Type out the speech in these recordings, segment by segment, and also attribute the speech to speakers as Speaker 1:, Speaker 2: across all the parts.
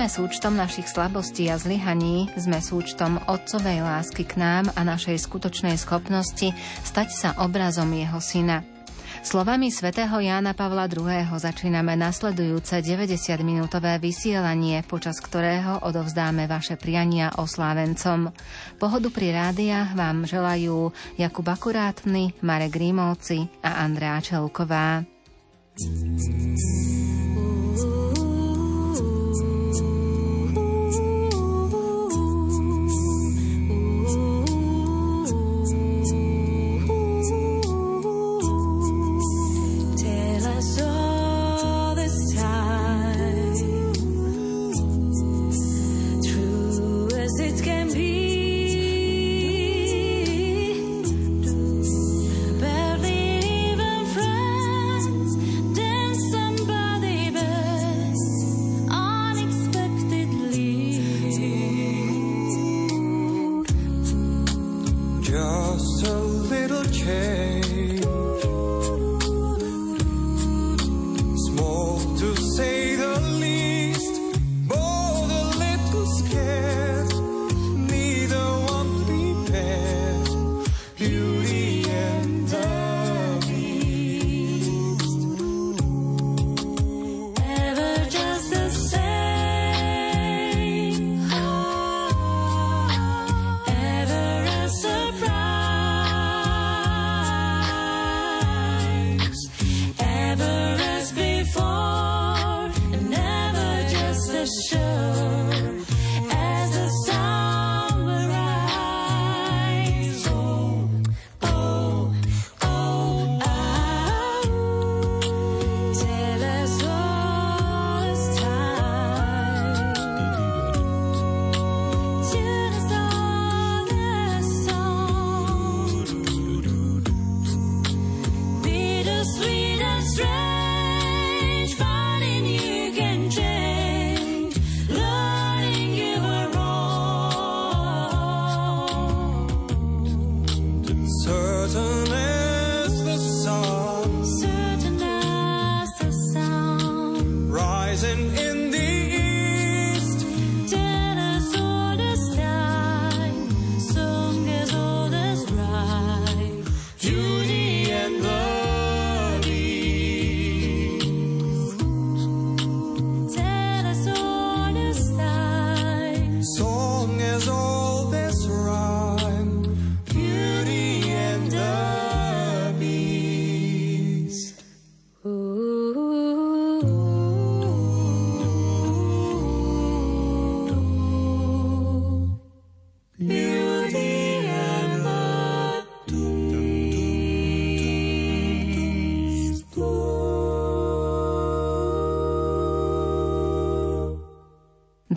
Speaker 1: Sme súčtom našich slabostí a zlyhaní, sme súčtom Otcovej lásky k nám a našej skutočnej schopnosti stať sa obrazom Jeho Syna. Slovami svätého Jána Pavla II. začíname nasledujúce 90-minútové vysielanie, počas ktorého odovzdáme vaše priania oslávencom. Pohodu pri rádiách vám želajú Jakub Akurátny, Marek Rímovci a Andrea Čelková.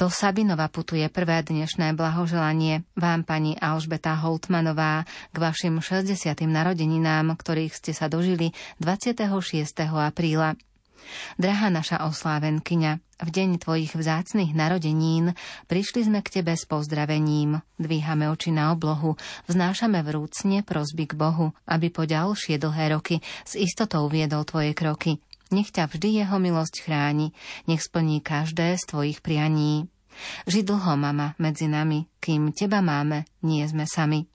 Speaker 1: Do Sabinova putuje prvé dnešné blahoželanie vám pani Alžbeta Holtmanová k vašim 60. narodeninám, ktorých ste sa dožili 26. apríla. Drahá naša oslávenkyňa, v deň tvojich vzácnych narodenín prišli sme k tebe s pozdravením. Dvíhame oči na oblohu, vznášame vrúcne prosby k Bohu, aby po ďalšie dlhé roky s istotou viedol tvoje kroky. Nech ťa vždy jeho milosť chráni, nech splní každé z tvojich prianí. Ži dlho, mama, medzi nami, kým teba máme, nie sme sami.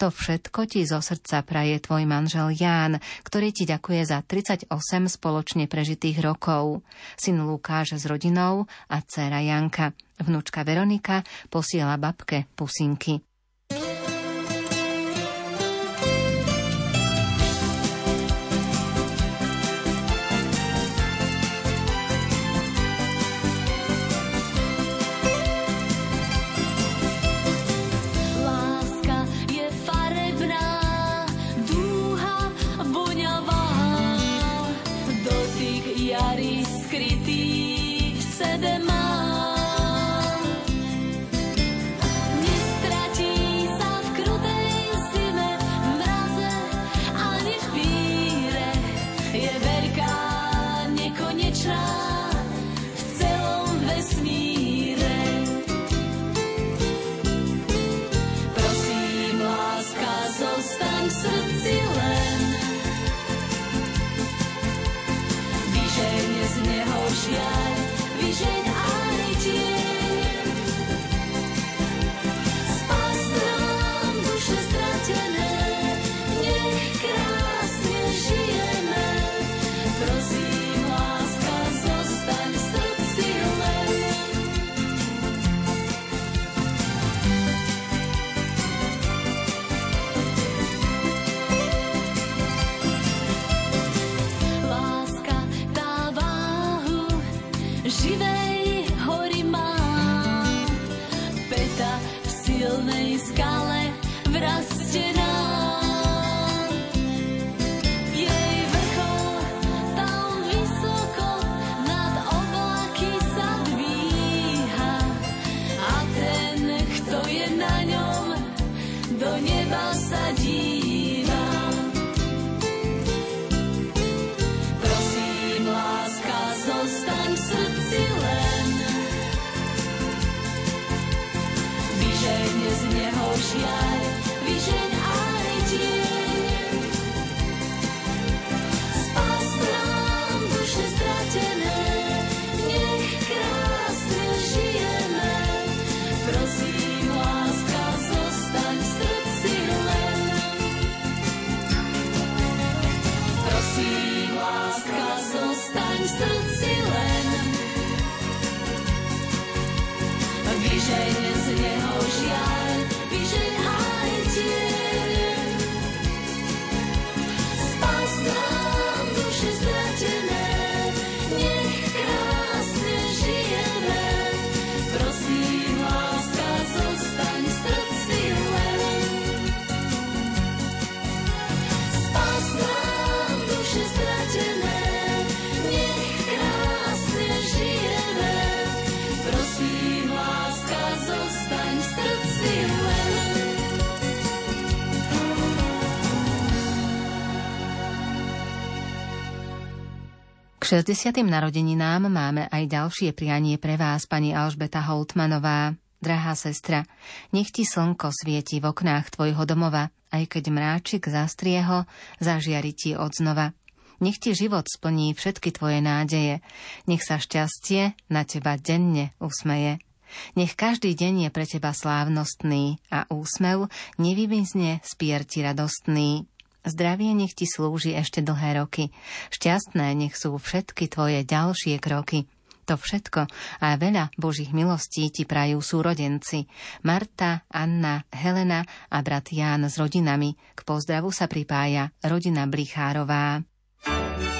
Speaker 1: To všetko ti zo srdca praje tvoj manžel Ján, ktorý ti ďakuje za 38 spoločne prežitých rokov. Syn Lukáš s rodinou a dcéra Janka. Vnúčka Veronika posiela babke pusinky.
Speaker 2: K 60. narodeninám máme aj ďalšie prianie pre vás, pani Alžbeta Holtmanová. Drahá sestra, nech ti slnko svieti v oknách tvojho domova, aj keď mráčik zastrie ho, zažiari ti odznova. Nech ti život splní všetky tvoje nádeje, nech sa šťastie na teba denne usmeje. Nech každý deň je pre teba slávnostný a úsmev nevymizne z pier ti radostný. Zdravie nech ti slúži ešte dlhé roky. Šťastné nech sú všetky tvoje ďalšie kroky. To všetko a veľa Božích milostí ti prajú súrodenci. Marta, Anna, Helena a brat Ján s rodinami. K pozdravu sa pripája rodina Blichárová.
Speaker 3: Я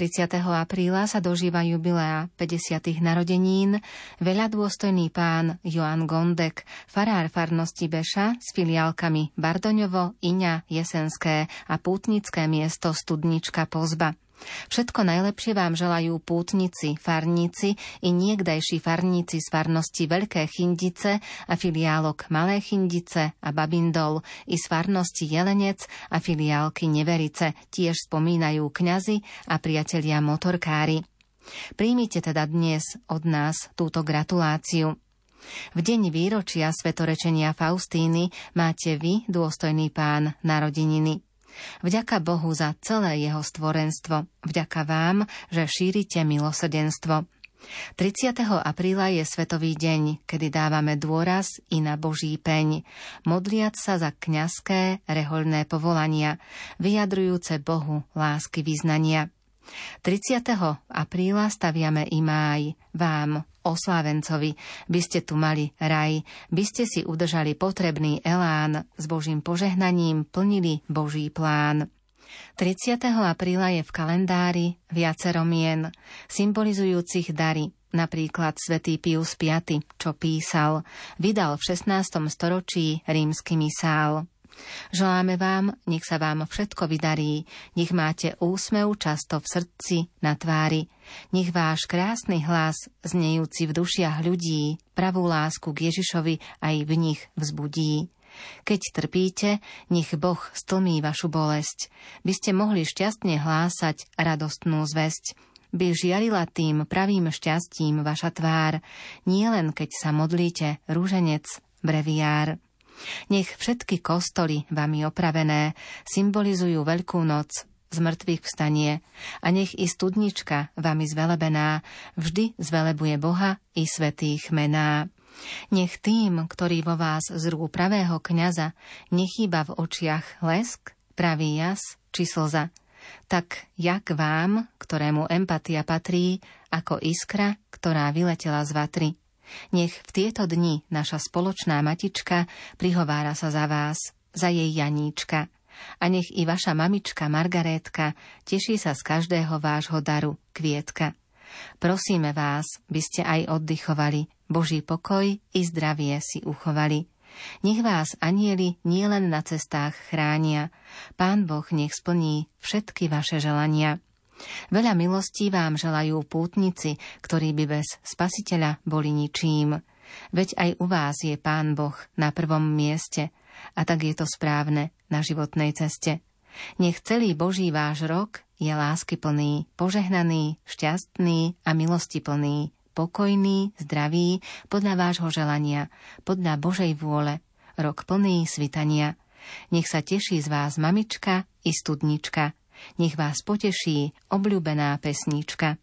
Speaker 2: 30. apríla, sa dožíva jubilea 50. narodenín veľa dôstojný pán Joan Gondek, farár farnosti Beša s filiálkami Bardoňovo, Iňa, Jesenské a pútnické miesto Studnička Pozba. Všetko najlepšie vám želajú pútnici, farníci i niekdajší farníci z farnosti Veľké Chindice a filiálok Malé Chindice a Babindol i z farnosti Jelenec a filiálky Neverice tiež spomínajú kňazi a priatelia motorkári. Príjmite teda dnes od nás túto gratuláciu. V deň výročia svetorečenia Faustíny máte vy, dôstojný pán, narodeniny. Vďaka Bohu za celé jeho stvorenstvo. Vďaka vám, že šírite milosrdenstvo. 30. apríla je Svetový deň, kedy dávame dôraz i na Boží peň, modliať sa za kňazské, rehoľné povolania, vyjadrujúce Bohu lásky vyznania. 30. apríla staviame i máj, vám, oslávencovi, by ste tu mali raj, by ste si udržali potrebný elán, s Božím požehnaním plnili Boží plán. 30. apríla je v kalendári viacero mien, symbolizujúcich dary, napríklad svätý Pius V, čo písal, vydal v 16. storočí rímsky misál. Želáme vám, nech sa vám všetko vydarí, nech máte úsmev často v srdci, na tvári, nech váš krásny hlas, znejúci v dušiach ľudí, pravú lásku k Ježišovi aj v nich vzbudí. Keď trpíte, nech Boh stlmí vašu bolesť, by ste mohli šťastne hlásať radostnú zväzť, by žiarila tým pravým šťastím vaša tvár, nielen keď sa modlíte, rúženec, breviár. Nech všetky kostoly vami opravené symbolizujú Veľkú noc, z mŕtvych vstanie a nech i studnička vami zvelebená vždy zvelebuje Boha i svetých mená. Nech tým, ktorí vo vás zrú pravého kňaza, nechýba v očiach lesk, pravý jas či slza. Tak jak vám, ktorému empatia patrí, ako iskra, ktorá vyletela z vatry. Nech v tieto dni naša spoločná matička prihovára sa za vás, za jej Janíčka. A nech i vaša mamička Margarétka teší sa z každého vášho daru, kvietka. Prosíme vás, by ste aj oddychovali, Boží pokoj i zdravie si uchovali. Nech vás anieli nielen na cestách chránia, Pán Boh nech splní všetky vaše želania. Veľa milostí vám želajú pútnici, ktorí by bez spasiteľa boli ničím. Veď aj u vás je Pán Boh na prvom mieste a tak je to správne na životnej ceste. Nech celý Boží váš rok je láskyplný, požehnaný, šťastný a milostiplný, pokojný, zdravý, podľa vášho želania, podľa Božej vôle, rok plný svitania. Nech sa teší z vás mamička i studnička, nech vás poteší obľúbená pesnička.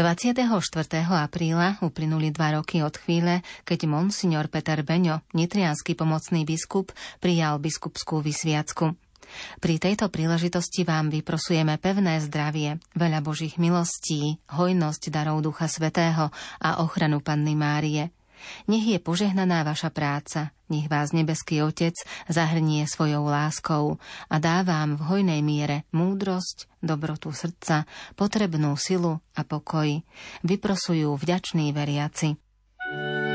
Speaker 2: 24. apríla uplynuli dva roky od chvíle, keď monsignor Peter Beňo, nitrianský pomocný biskup, prijal biskupskú vysviacku. Pri tejto príležitosti vám vyprosujeme pevné zdravie, veľa Božích milostí, hojnosť darov Ducha Svetého a ochranu Panny Márie – nech je požehnaná vaša práca, nech vás nebeský Otec zahrnie svojou láskou a dá vám v hojnej miere múdrosť, dobrotu srdca, potrebnú silu a pokoj. Vyprosujú vďační veriaci. Drahý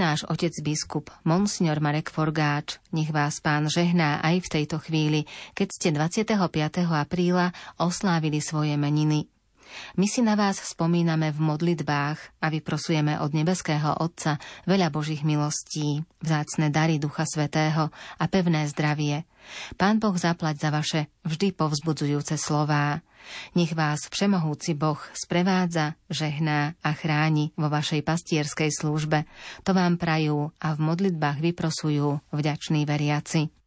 Speaker 2: náš otec biskup, monsignor Marek Forgáč, nech vás pán žehná aj v tejto chvíli, keď ste 25. apríla oslávili svoje meniny. My si na vás spomíname v modlitbách a vyprosujeme od nebeského Otca veľa Božích milostí, vzácne dary Ducha Svetého a pevné zdravie. Pán Boh zaplať za vaše vždy povzbudzujúce slová. Nech vás Všemohúci Boh sprevádza, žehná a chráni vo vašej pastierskej službe. To vám prajú a v modlitbách vyprosujú vďační veriaci.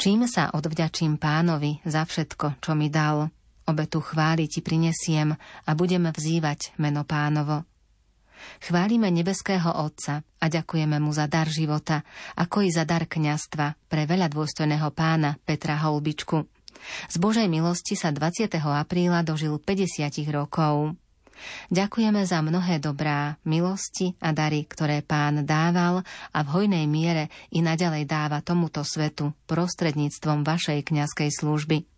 Speaker 2: Čím sa odvďačím pánovi za všetko, čo mi dal? Obetu chváli ti prinesiem a budem vzývať meno pánovo. Chválime nebeského Otca a ďakujeme mu za dar života, ako i za dar kňastva pre veľa dôstojného pána Petra Holbičku. Z Božej milosti sa 20. apríla dožil 50 rokov. Ďakujeme za mnohé dobrá, milosti a dary, ktoré pán dával a v hojnej miere i naďalej dáva tomuto svetu prostredníctvom vašej kňazskej služby.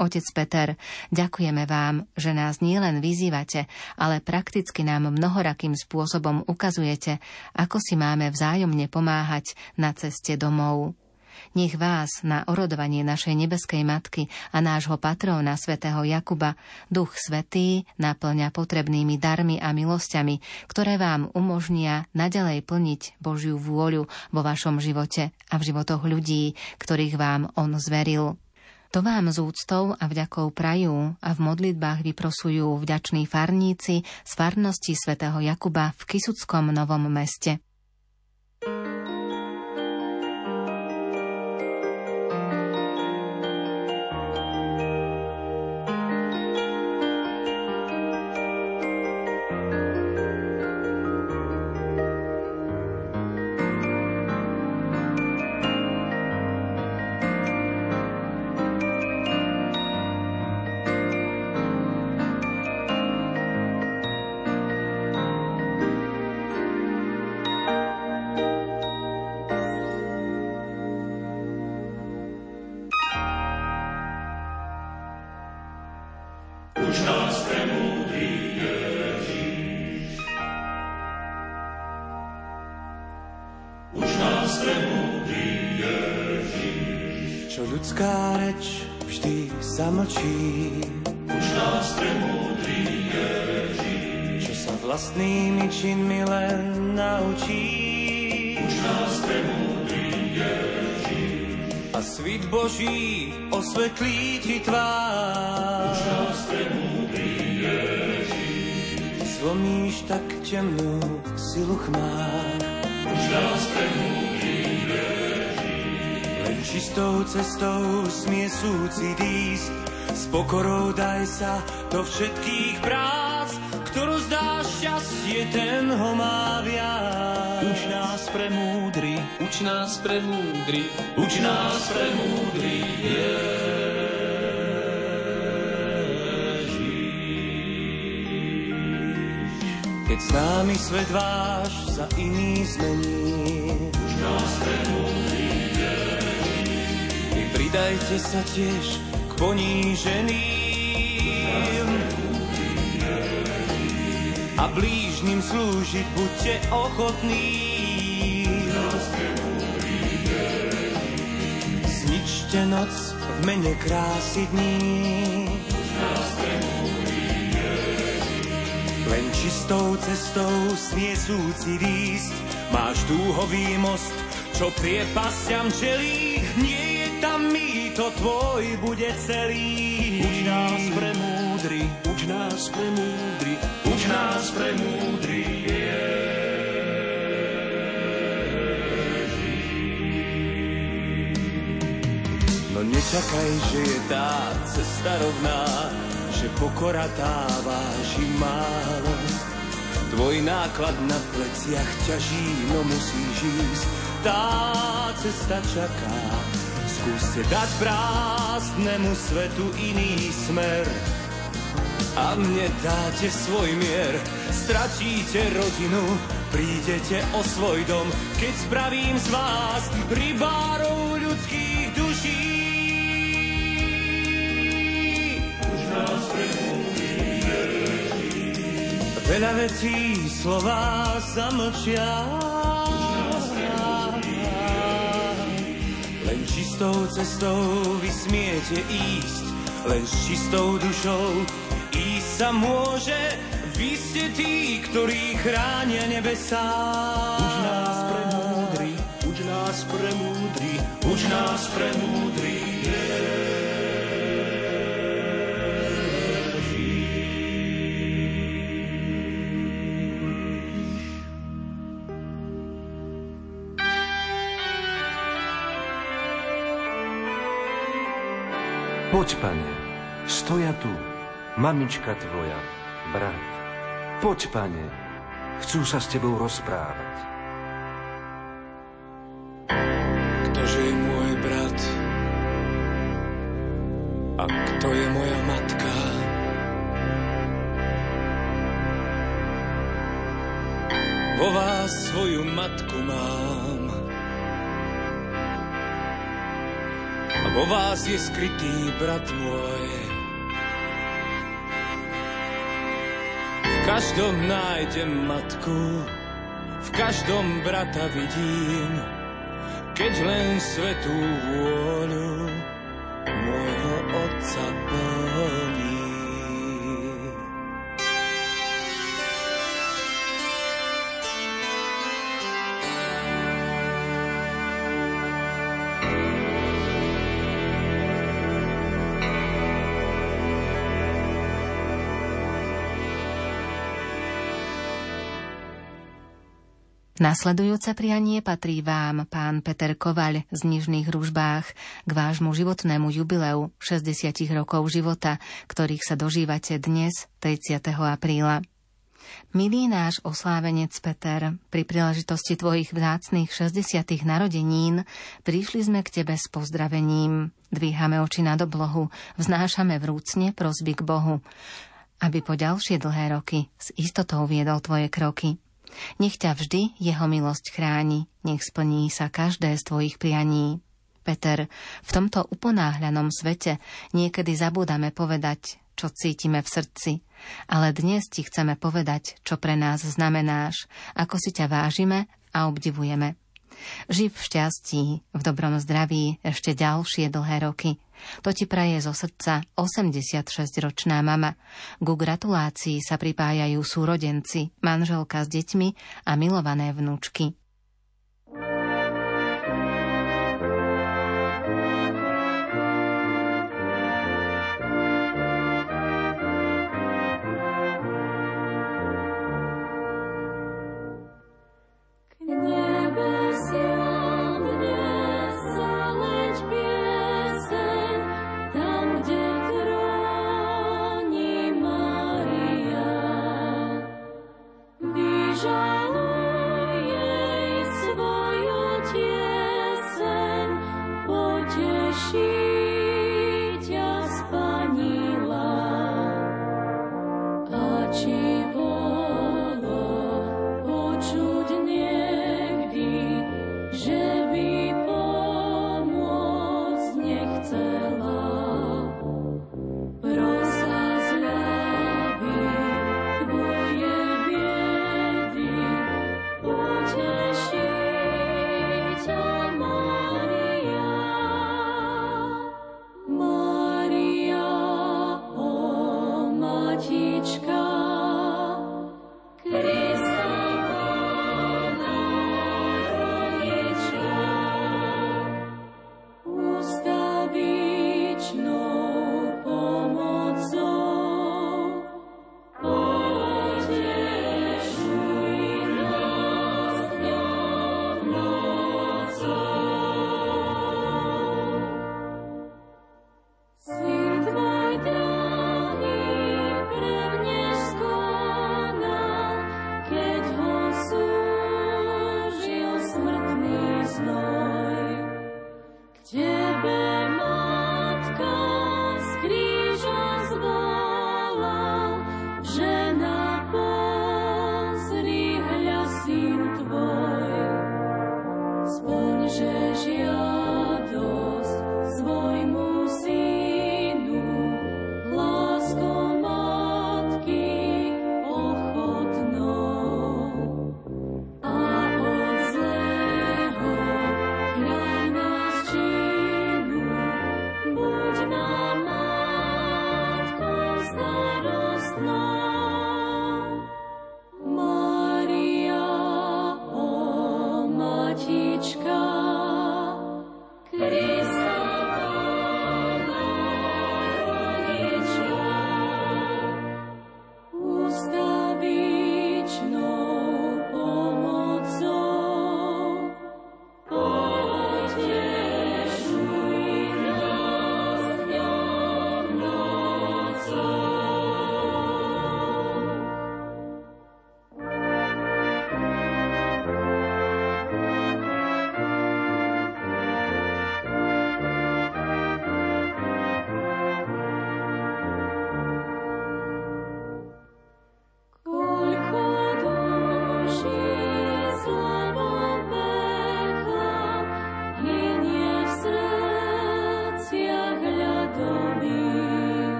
Speaker 2: Otec Peter, ďakujeme vám, že nás nielen vyzývate, ale prakticky nám mnohorakým spôsobom ukazujete, ako si máme vzájomne pomáhať na ceste domov. Nech vás na orodovanie našej nebeskej matky a nášho patróna svätého Jakuba Duch Svetý naplňa potrebnými darmi a milosťami, ktoré vám umožnia nadalej plniť Božiu vôľu vo vašom živote a v životoch ľudí, ktorých vám On zveril. To vám z úctou a vďakou prajú a v modlitbách vyprosujú vďační farníci z farnosti svätého Jakuba v Kisuckom Novom meste.
Speaker 4: Cestou smie súcit ísť. S pokorou daj sa do všetkých prác, ktorú zdá šťastie, ten ho má viac.
Speaker 5: Uč nás pre múdry, uč nás pre múdry, uč nás pre múdry,
Speaker 4: Keď s námi svet váš za iný zmení,
Speaker 5: pre múdry,
Speaker 4: pridajte sa tiež k poníženým a blížnym slúžiť buďte ochotní. Zničte noc v mene krásy dní. Čistou cestou smie súcit ísť, máš dúhový most, čo priepasťam čelí, nie tam mi to tvoj bude celý.
Speaker 5: Uč nás pre múdry, uč nás pre múdry, uč nás pre múdry.
Speaker 4: No nečakaj, že je tá cesta rovná, že pokora tá váži málo. Tvoj náklad na pleciach ťaží, no musíš ísť, tá cesta čaká. Skúste dať prázdnemu svetu iný smer. A mne dáte svoj mier. Stratíte rodinu, prídete o svoj dom, keď spravím z vás rybárov ľudských Veľa vecí slova zamlčia, čistou cestou vy ísť, len s čistou dušou ísť sa môže. Vy ste tí, ktorí chránia nebesá.
Speaker 5: Uč nás pre múdry, uč nás pre múdry, uč nás pre múdry.
Speaker 6: Poď, pane, stoja tu, mamička tvoja, brat. Poď, pane, chcú sa s tebou rozprávať.
Speaker 4: Ktože je môj brat a kto je moja matka? Vo vás svoju matku mám vo vás je skrytý brat môj. V každom nájdem matku, v každom brata vidím, keď len svetú vôľu môjho Otca plní.
Speaker 2: Nasledujúce prianie patrí vám, pán Peter Kovaľ z Nižných Ružbách, k vášmu životnému jubileu 60 rokov života, ktorých sa dožívate dnes, 30. apríla. Milý náš oslávenec Peter, pri príležitosti tvojich vzácných 60. narodenín prišli sme k tebe s pozdravením. Dvíhame oči nad oblohu, vznášame vrúcne prosby k Bohu, aby po ďalšie dlhé roky s istotou viedol tvoje kroky. Nech ťa vždy jeho milosť chráni, nech splní sa každé z tvojich prianí. Peter, v tomto uponáhľanom svete niekedy zabúdame povedať, čo cítime v srdci, ale dnes ti chceme povedať, čo pre nás znamenáš, ako si ťa vážime a obdivujeme. Živ v šťastí, v dobrom zdraví ešte ďalšie dlhé roky – to ti praje zo srdca 86-ročná mama. Ku gratulácii sa pripájajú súrodenci, manželka s deťmi a milované vnúčky.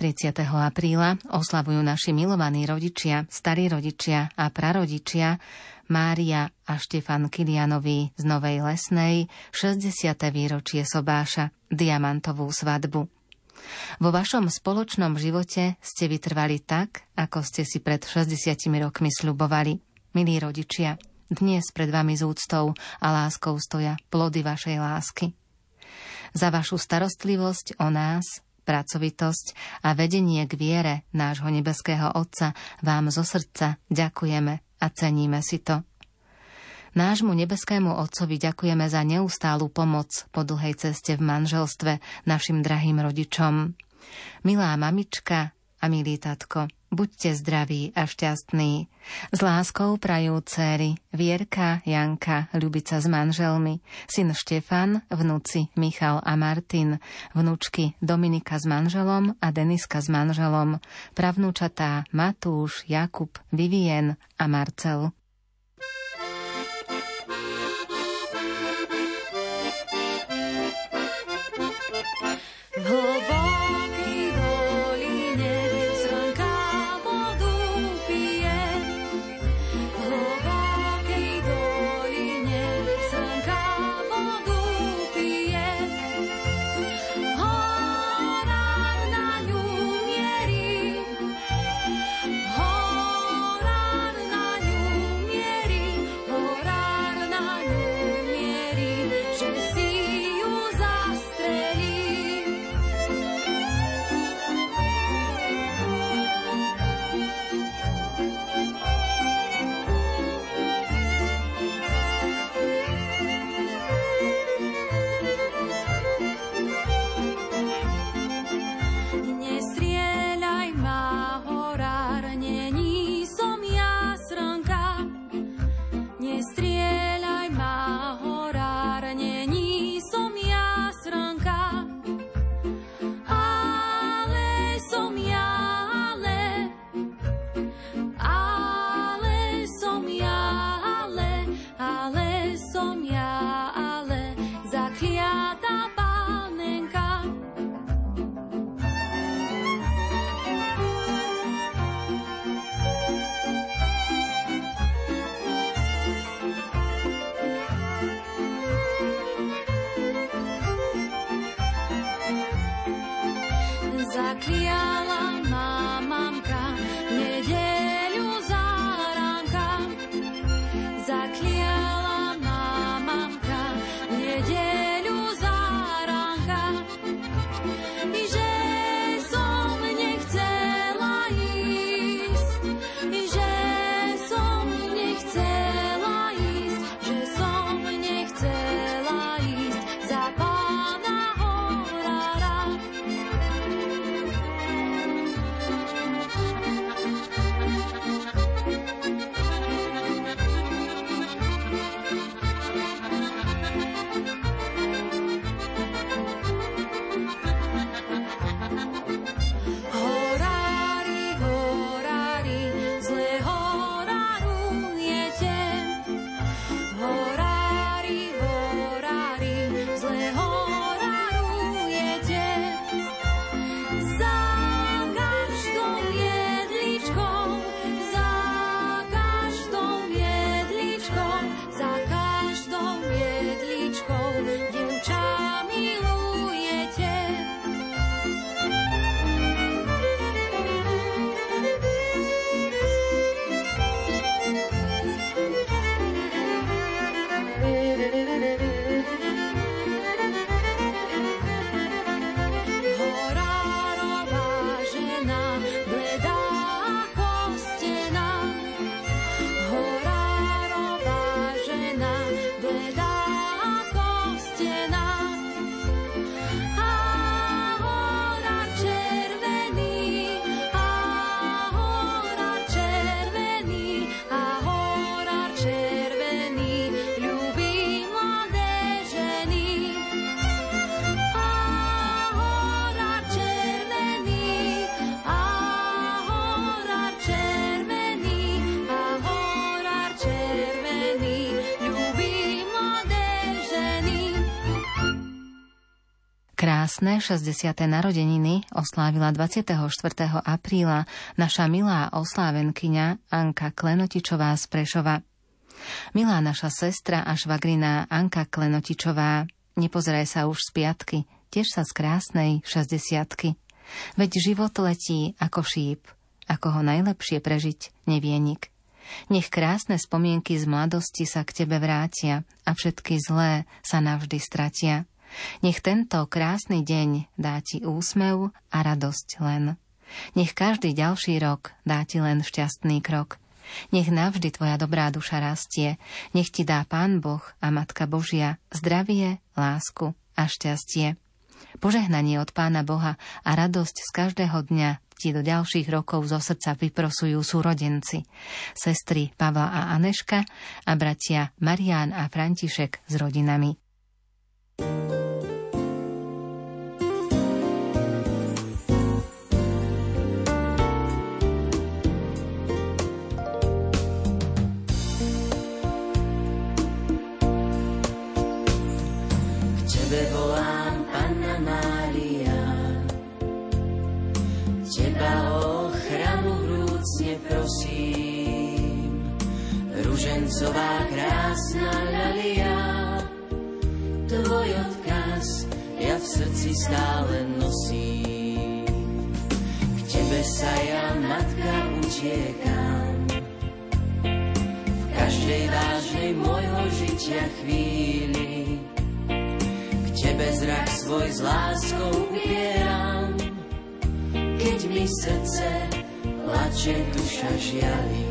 Speaker 2: 30. apríla, oslavujú naši milovaní rodičia, starí rodičia a prarodičia Mária a Štefan Kilianovi z Novej Lesnej 60. výročie sobáša, diamantovú svadbu. Vo vašom spoločnom živote ste vytrvali tak, ako ste si pred 60 rokmi sľubovali. Milí rodičia, dnes pred vami z úctou a láskou stoja plody vašej lásky. Za vašu starostlivosť o nás, pracovitosť a vedenie k viere nášho nebeského Otca vám zo srdca ďakujeme a ceníme si to. Nášmu nebeskému Otcovi ďakujeme za neustálu pomoc po dlhej ceste v manželstve našim drahým rodičom. Milá mamička a milý tatko, Buďte zdraví a šťastní. S láskou prajú céry Vierka, Janka, Ľubica s manželmi, syn Štefan, vnúci Michal a Martin, vnúčky Dominika s manželom a Deniska s manželom, pravnúčatá Matúš, Jakub, Vivien a Marcel. V Krásne 60. narodeniny oslávila 24. apríla naša milá oslávenkyňa Anka Klenotičová z Prešova. Milá naša sestra a švagrina Anka Klenotičová, nepozeraj sa už z piatky, tiež sa z krásnej 60 Veď život letí ako šíp, ako ho najlepšie prežiť nevie nik. Nech krásne spomienky z mladosti sa k tebe vrátia a všetky zlé sa navždy stratia. Nech tento krásny deň dá ti úsmev a radosť len. Nech každý ďalší rok dá ti len šťastný krok. Nech navždy tvoja dobrá duša rastie, nech ti dá Pán Boh a Matka Božia zdravie, lásku a šťastie. Požehnanie od Pána Boha a radosť z každého dňa ti do ďalších rokov zo srdca vyprosujú súrodenci. Sestry Pavla a Aneška a bratia Marián a František s rodinami. You
Speaker 7: Ružencová krásna tvoj odkaz ja v srdci stále nosím. K tebe sa ja, matka, utiekam, v každej vážnej môjho žitia chvíli. K tebe zrak svoj s láskou upieram, keď mi srdce plače duša žiali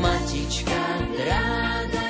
Speaker 7: matička, drádaj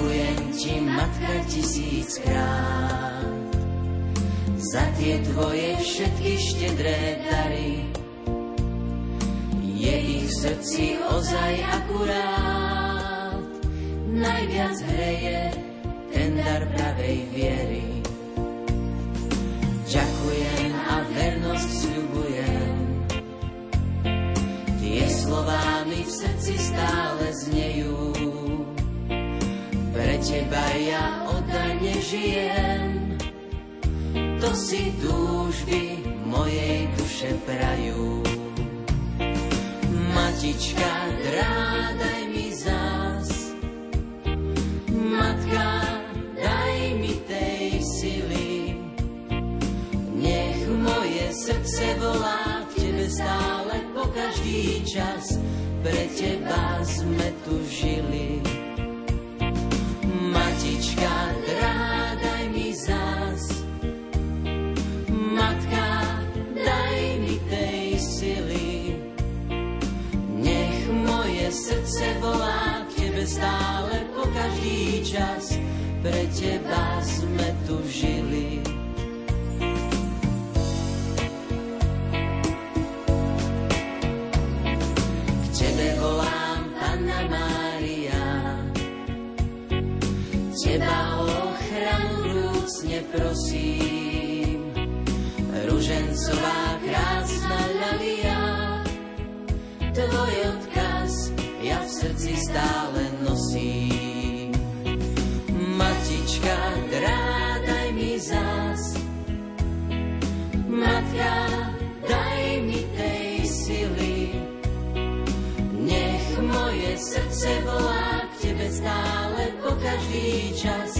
Speaker 7: Ďakujem ti, matka, tisíckrát za tie tvoje všetky štedré dary. Je ich v srdci ozaj akurát, najviac hreje ten dar pravej viery. Ďakujem a vernosť sľubujem. Tie slová mi v srdci stále znejú. Teba ja oddane žijem. To si túžby mojej duše prajú. Matička, drádaj mi zás. Matka, daj mi tej sily srdce volá k tebe stále po každý čas, pre teba sme tu žili. Drádaj mi zás, matka, daj mi tej sily. Nech moje srdce volá k tebe stále po každý čas, pre teba sme tu žili. Vrúcne prosím. Ružencová krásna ľalia, tvoj odkaz ja v srdci stále nosím. Matička, drádaj mi zás, matka, daj mi tej sily, nech moje srdce volá k tebe stále po každý čas,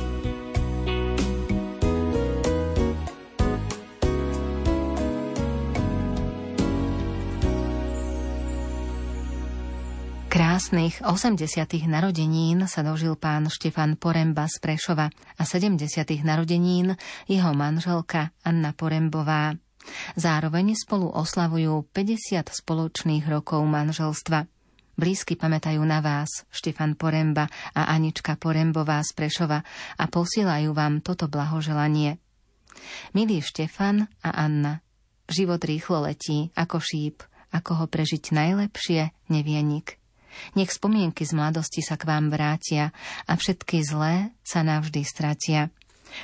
Speaker 2: Krásnych 80. narodenín sa dožil pán Štefan Poremba z Prešova a 70. narodenín jeho manželka Anna Porembová. Zároveň spolu oslavujú 50 spoločných rokov manželstva. Blízky pamätajú na vás, Štefan Poremba a Anička Porembová z Prešova a posielajú vám toto blahoželanie. Milý Štefan a Anna, život rýchlo letí ako šíp, ako ho prežiť najlepšie nevie nik. Nech spomienky z mladosti sa k vám vrátia a všetky zlé sa navždy stratia.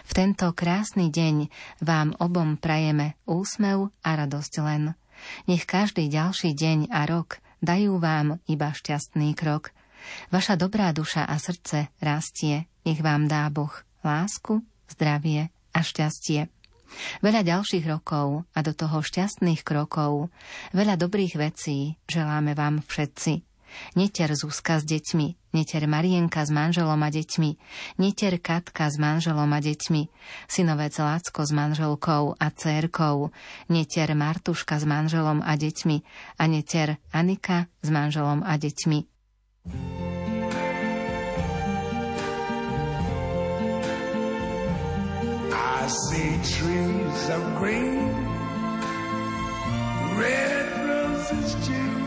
Speaker 2: V tento krásny deň vám obom prajeme úsmev a radosť len. Nech každý ďalší deň a rok dajú vám iba šťastný krok. Vaša dobrá duša a srdce rastie, nech vám dá Boh lásku, zdravie a šťastie. Veľa ďalších rokov a do toho šťastných krokov, veľa dobrých vecí želáme vám všetci. Neter Zuzka s deťmi, neter Marienka s manželom a deťmi, neter Katka s manželom a deťmi, synovec Lácko s manželkou a cérkou, neter Martuška s manželom a deťmi a neter Anika s manželom a deťmi.
Speaker 8: I see trees of green, red roses too.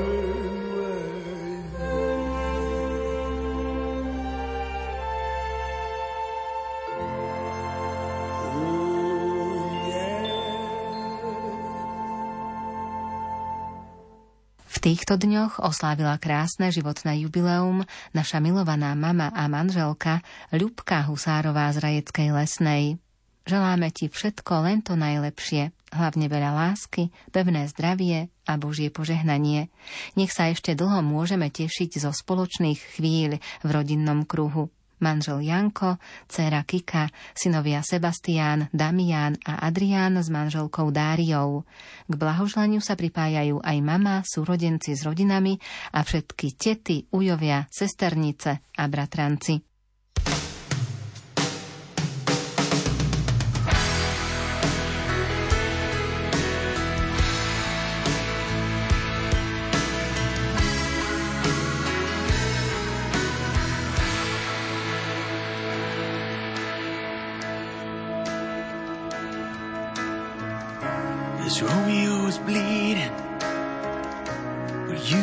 Speaker 2: týchto dňoch oslávila krásne životné jubileum naša milovaná mama a manželka Ľubka Husárová z Rajeckej lesnej. Želáme ti všetko len to najlepšie, hlavne veľa lásky, pevné zdravie a Božie požehnanie. Nech sa ešte dlho môžeme tešiť zo spoločných chvíľ v rodinnom kruhu. Manžel Janko, dcéra Kika, synovia Sebastián, Damián a Adrián s manželkou Dáriou. K blahožlaniu sa pripájajú aj mama, súrodenci s rodinami a všetky tety, ujovia, sesternice a bratranci.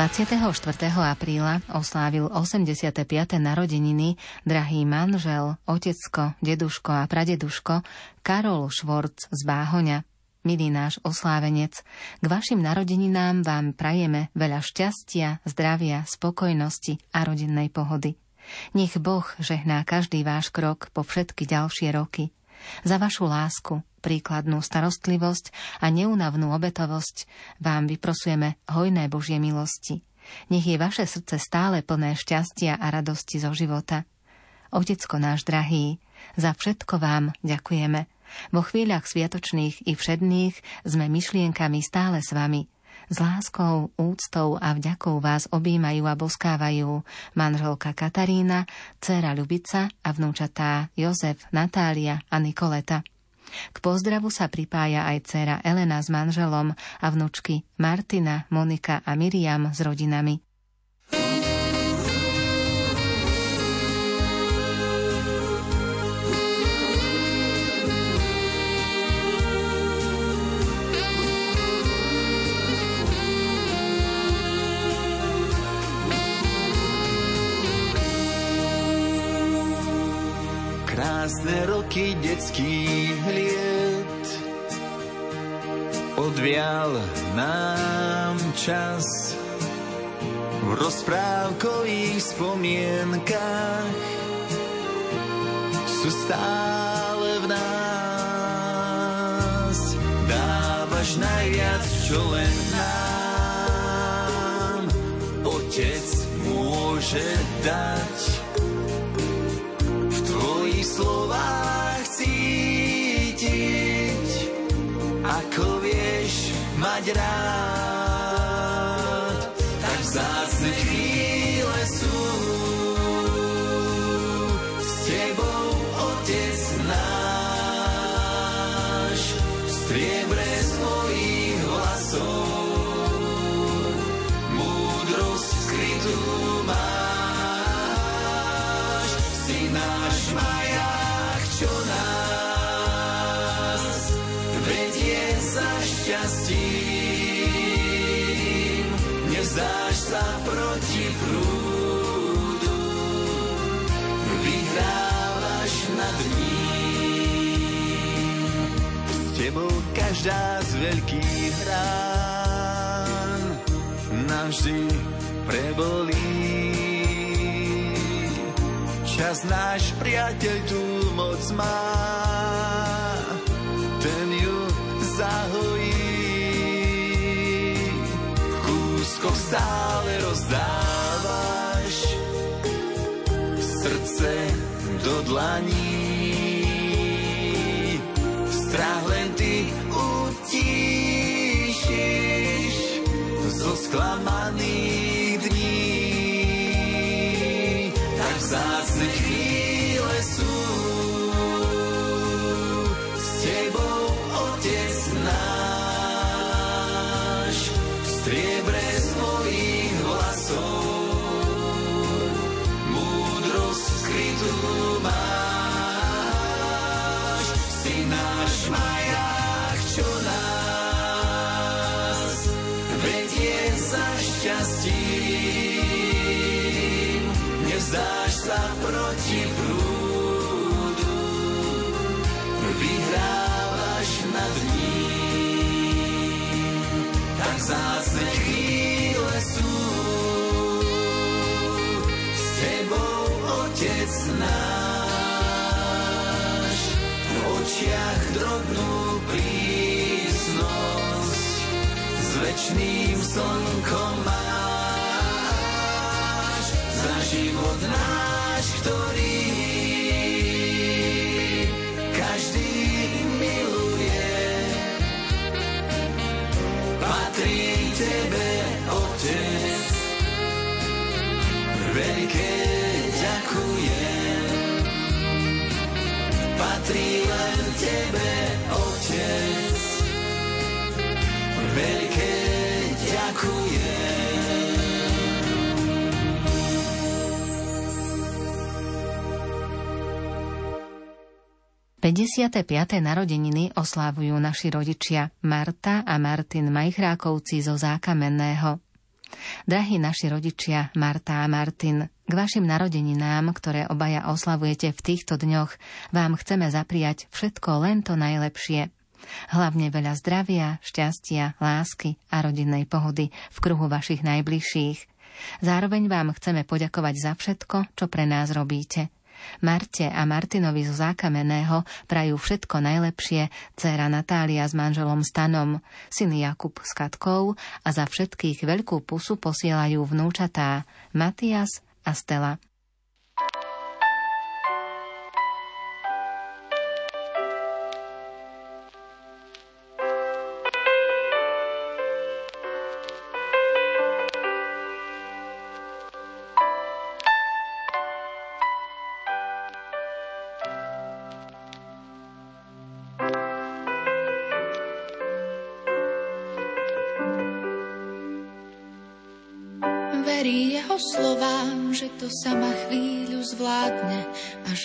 Speaker 2: 24. apríla oslávil 85. narodeniny drahý manžel, otecko, deduško a pradeduško Karol Švorc z Báhoňa. Milý náš oslávenec, k vašim narodeninám vám prajeme veľa šťastia, zdravia, spokojnosti a rodinnej pohody. Nech Boh žehná každý váš krok po všetky ďalšie roky. Za vašu lásku, príkladnú starostlivosť a neunavnú obetovosť vám vyprosujeme hojné Božie milosti. Nech je vaše srdce stále plné šťastia a radosti zo života. Otecko náš drahý, za všetko vám ďakujeme. Vo chvíľach sviatočných i všedných sme myšlienkami stále s vami. S láskou, úctou a vďakou vás objímajú a boskávajú manželka Katarína, dcera Ľubica a vnúčatá Jozef, Natália a Nikoleta. K pozdravu sa pripája aj dcera Elena s manželom a vnúčky Martina, Monika a Miriam s rodinami.
Speaker 9: Krásne roky detských liet. Odvial nám čas v rozprávkových spomienkach sú stále v nás. Dávaš najviac, čo len nám otec môže dať mať rád, každá z veľkých rán navždy prebolí. Čas náš priateľ tu moc má, ten ju zahojí. V kúskoch stále rozdávaš srdce do dlaní. Strach len zo večným slnkom máš za život náš, ktorý každý miluje. Patrí tebe, Otec, veľké ďakujem. Patrí len tebe,
Speaker 2: 55. narodeniny oslávujú naši rodičia Marta a Martin Majchrákovci zo Zákamenného. Drahí naši rodičia Marta a Martin, k vašim narodeninám, ktoré obaja oslavujete v týchto dňoch, vám chceme zapriať všetko len to najlepšie. Hlavne veľa zdravia, šťastia, lásky a rodinnej pohody v kruhu vašich najbližších. Zároveň vám chceme poďakovať za všetko, čo pre nás robíte. Marte a Martinovi zo Zákamenného prajú všetko najlepšie dcéra Natália s manželom Stanom, syn Jakub s Katkou a za všetkých veľkú pusu posielajú vnúčatá Matias a Stella.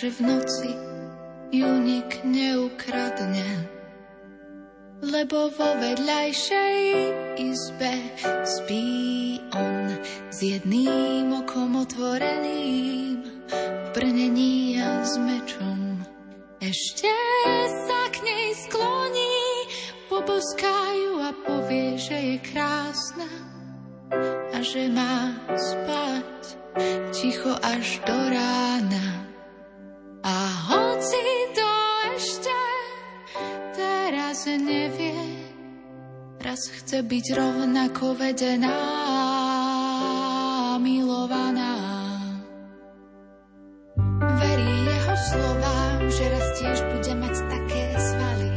Speaker 10: Že v noci ju nik neukradne. Lebo vo vedľajšej izbe spí on s jedným okom otvoreným v brnení a s mečom. Ešte sa k nej skloní, poboskajú a povie, že je krásna a že má spať ticho až do rána. A hoci to ešte teraz nevie, raz chce byť rovnako vedená, milovaná. Verí jeho slovám, že raz tiež bude mať také svaly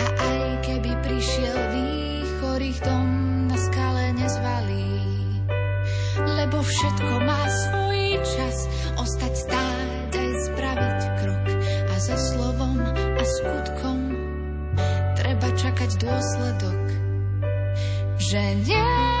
Speaker 10: a aj keby prišiel výchor ich dom na skale nezvalí lebo všetko má svoj čas. Ostať stáť skutkom treba čakať dôsledok, že nie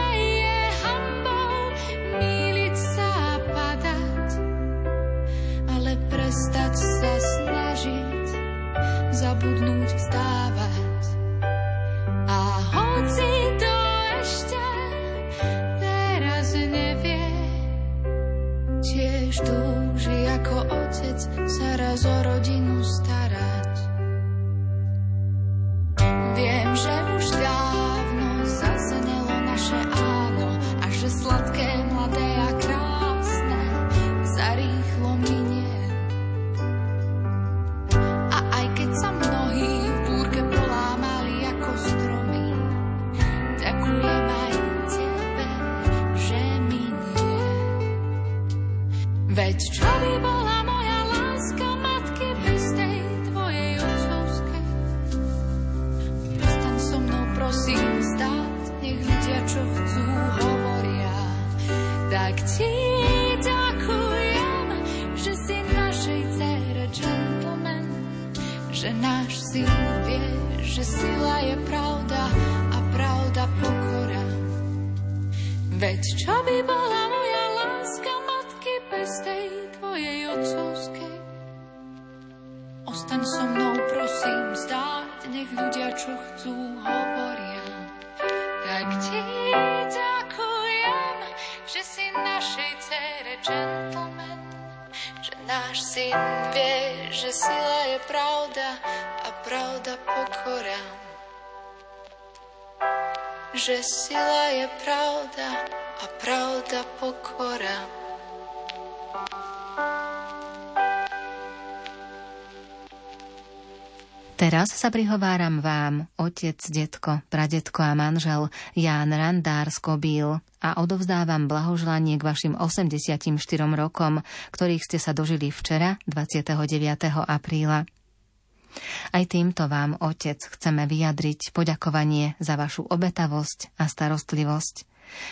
Speaker 10: Teraz sa
Speaker 2: prihováram vám, otec, detko, pradetko a manžel Ján Randár z Kobíl a odovzdávam blahoželanie k vašim 84 rokom, ktorých ste sa dožili včera, 29. apríla. Aj týmto vám, otec, chceme vyjadriť poďakovanie za vašu obetavosť a starostlivosť.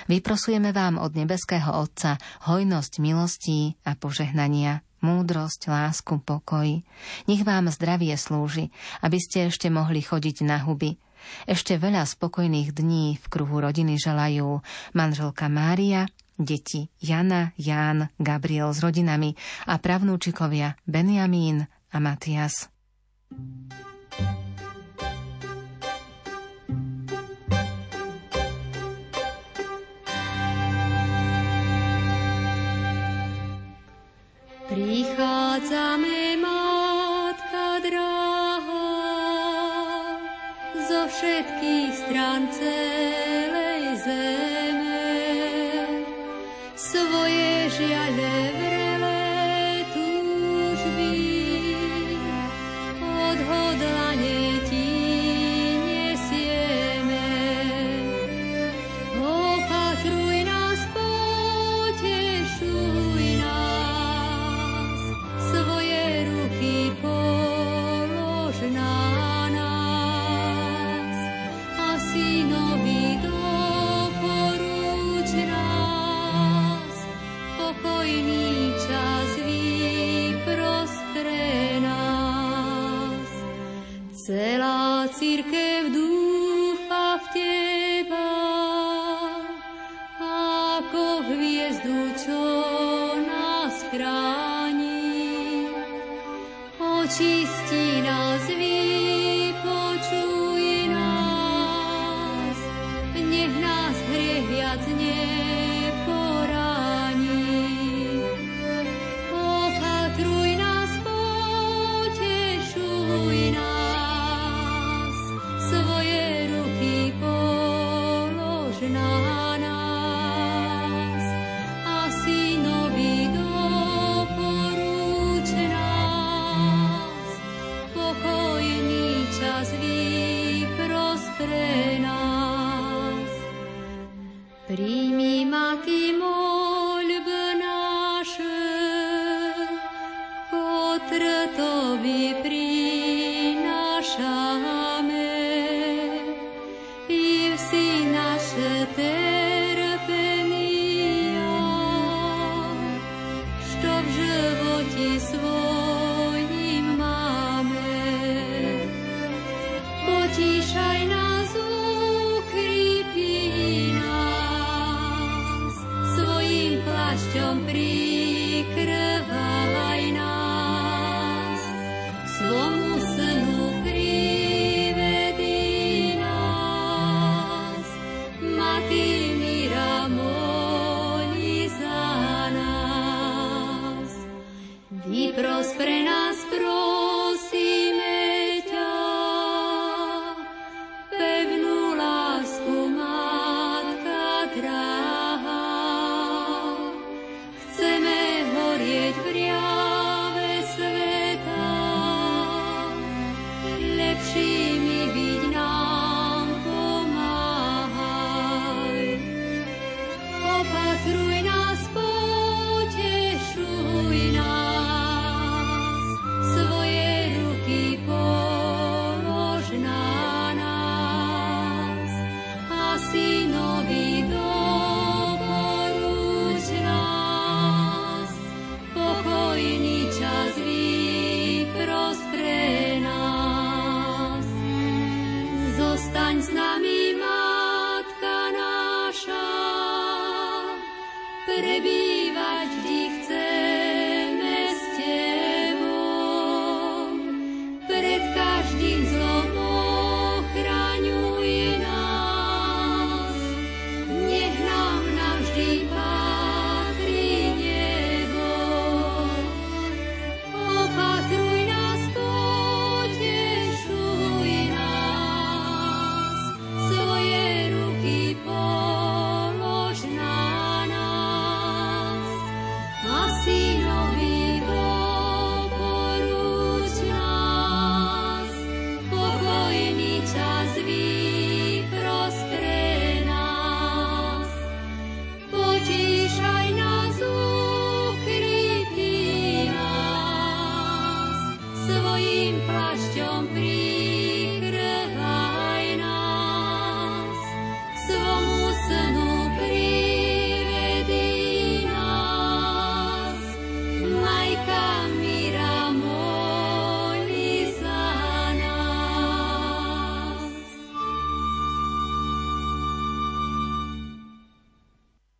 Speaker 2: Vyprosujeme vám od nebeského Otca hojnosť milostí a požehnania, múdrosť, lásku, pokoj. Nech vám zdravie slúži, aby ste ešte mohli chodiť na huby. Ešte veľa spokojných dní v kruhu rodiny želajú manželka Mária, deti Jana, Ján, Gabriel s rodinami a pravnúčikovia Benjamín a Matias.
Speaker 1: Prichádzame, Matka drahá, zo všetkých strán celej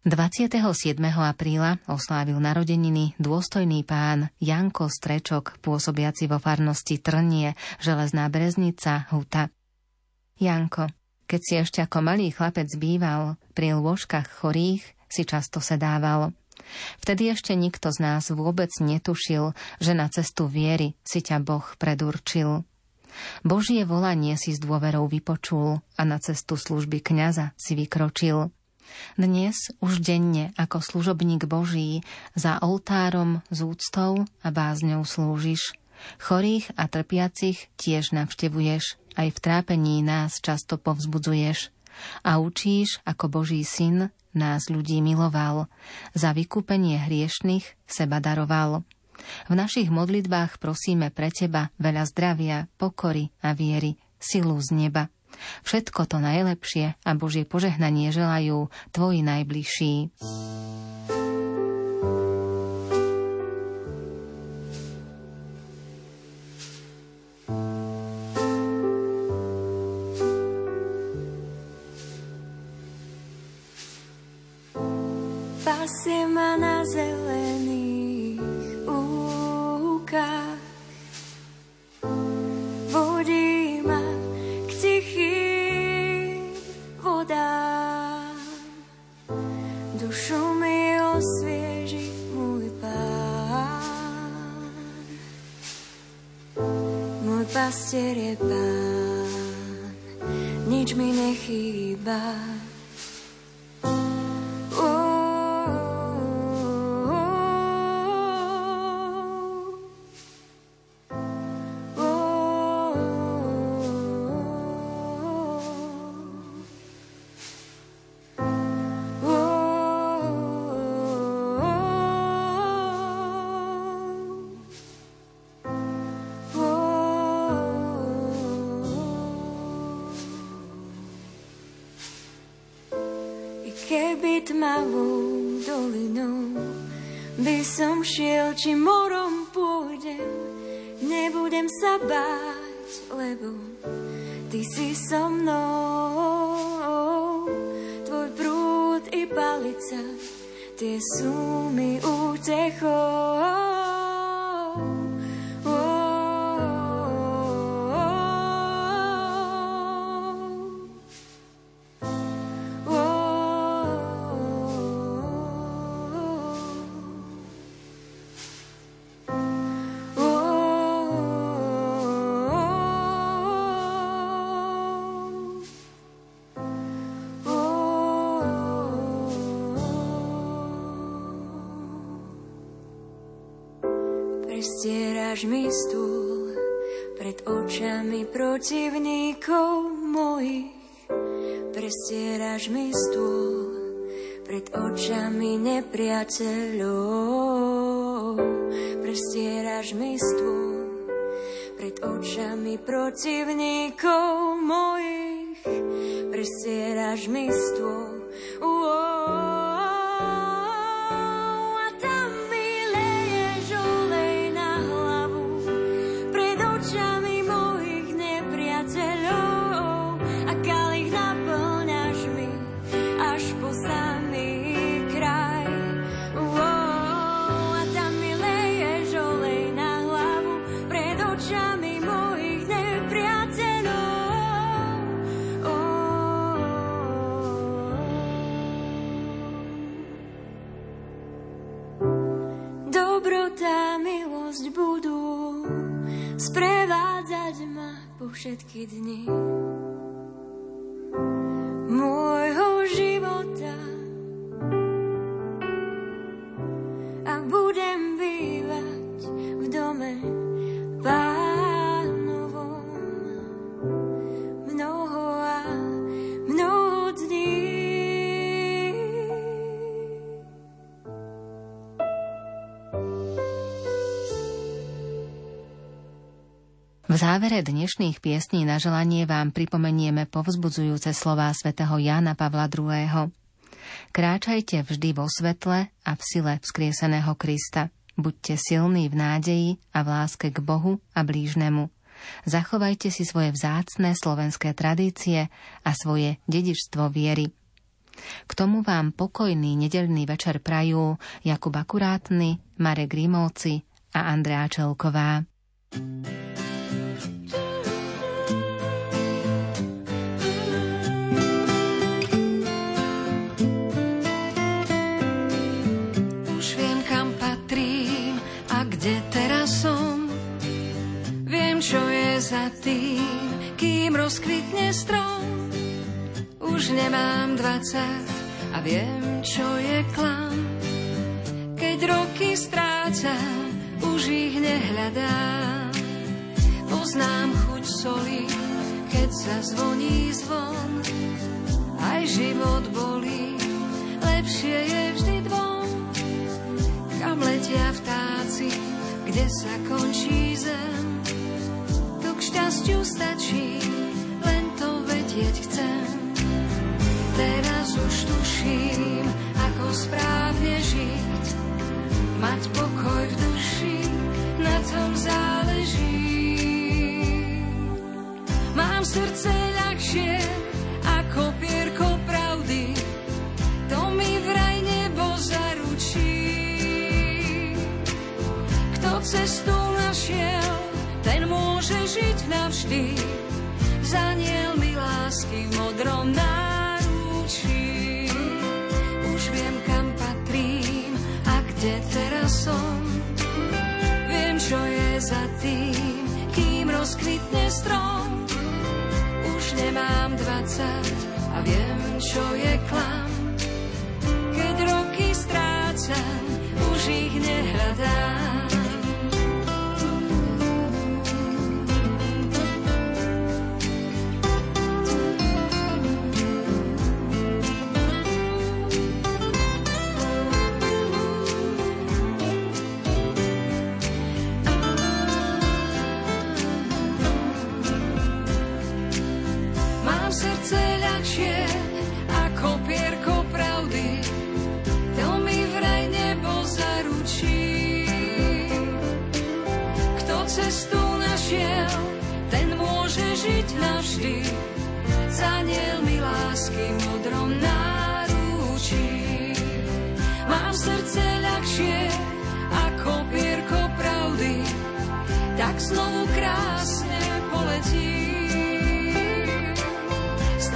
Speaker 2: 27. apríla oslávil narodeniny dôstojný pán Janko Strečok, pôsobiaci vo farnosti Trnie, Železná Breznica, Huta. Janko, keď si ešte ako malý chlapec býval, pri lôžkach chorých si často sedával. Vtedy ešte nikto z nás vôbec netušil, že na cestu viery si ťa Boh predurčil. Božie volanie si s dôverou vypočul a na cestu služby kňaza si vykročil – dnes už denne ako služobník Boží za oltárom z úctou a bázňou slúžiš. Chorých a trpiacich tiež navštevuješ, aj v trápení nás často povzbudzuješ. A učíš, ako Boží syn nás ľudí miloval, za vykúpenie hriešných seba daroval. V našich modlitbách prosíme pre teba veľa zdravia, pokory a viery, silu z neba. Všetko to najlepšie a Božie požehnanie želajú tvoji najbližší.
Speaker 1: Si so mnou. Tvoj prúd i palica, tie sú mi útechou. Prestieraš mi stôl pred očami protivníkov mojich. Prestieraš mi stôl pred očami nepriateľov. Prestieraš mi stôl pred očami protivníkov mojich. Prestieraš mi stôl. Uo, všetky dni. Môjho
Speaker 2: závere dnešných piesní na želanie vám pripomenieme povzbudzujúce slová svätého Jána Pavla II. Kráčajte vždy vo svetle a v sile vzkrieseného Krista. Buďte silní v nádeji a v láske k Bohu a blížnemu. Zachovajte si svoje vzácné slovenské tradície a svoje dedičstvo viery. K tomu vám pokojný nedelný večer prajú Jakub Akurátny, Marek Grimovci a Andrea Čelková. thank you
Speaker 11: za tým, kým rozkvitne strom. Už nemám dvacať, a viem, čo je klam. Keď roky strácam, už ich nehľadám. Poznám chuť soli, keď sa zvoní zvon. Aj život bolí, lepšie je vždy dvom. Kam letia vtáci, kde sa končí zem. Šťastiu stačí, len to vedieť chcem. Teraz už tuším, ako správne žiť. Mať pokoj v duši, na tom záleží. Mám srdce Nemám 20 a viem, čo je klam. Keď roky strácam, už ich nehľadám.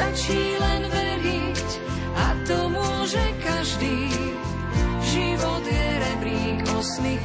Speaker 11: Stačí len veriť a to môže každý. Život je rebrík osmých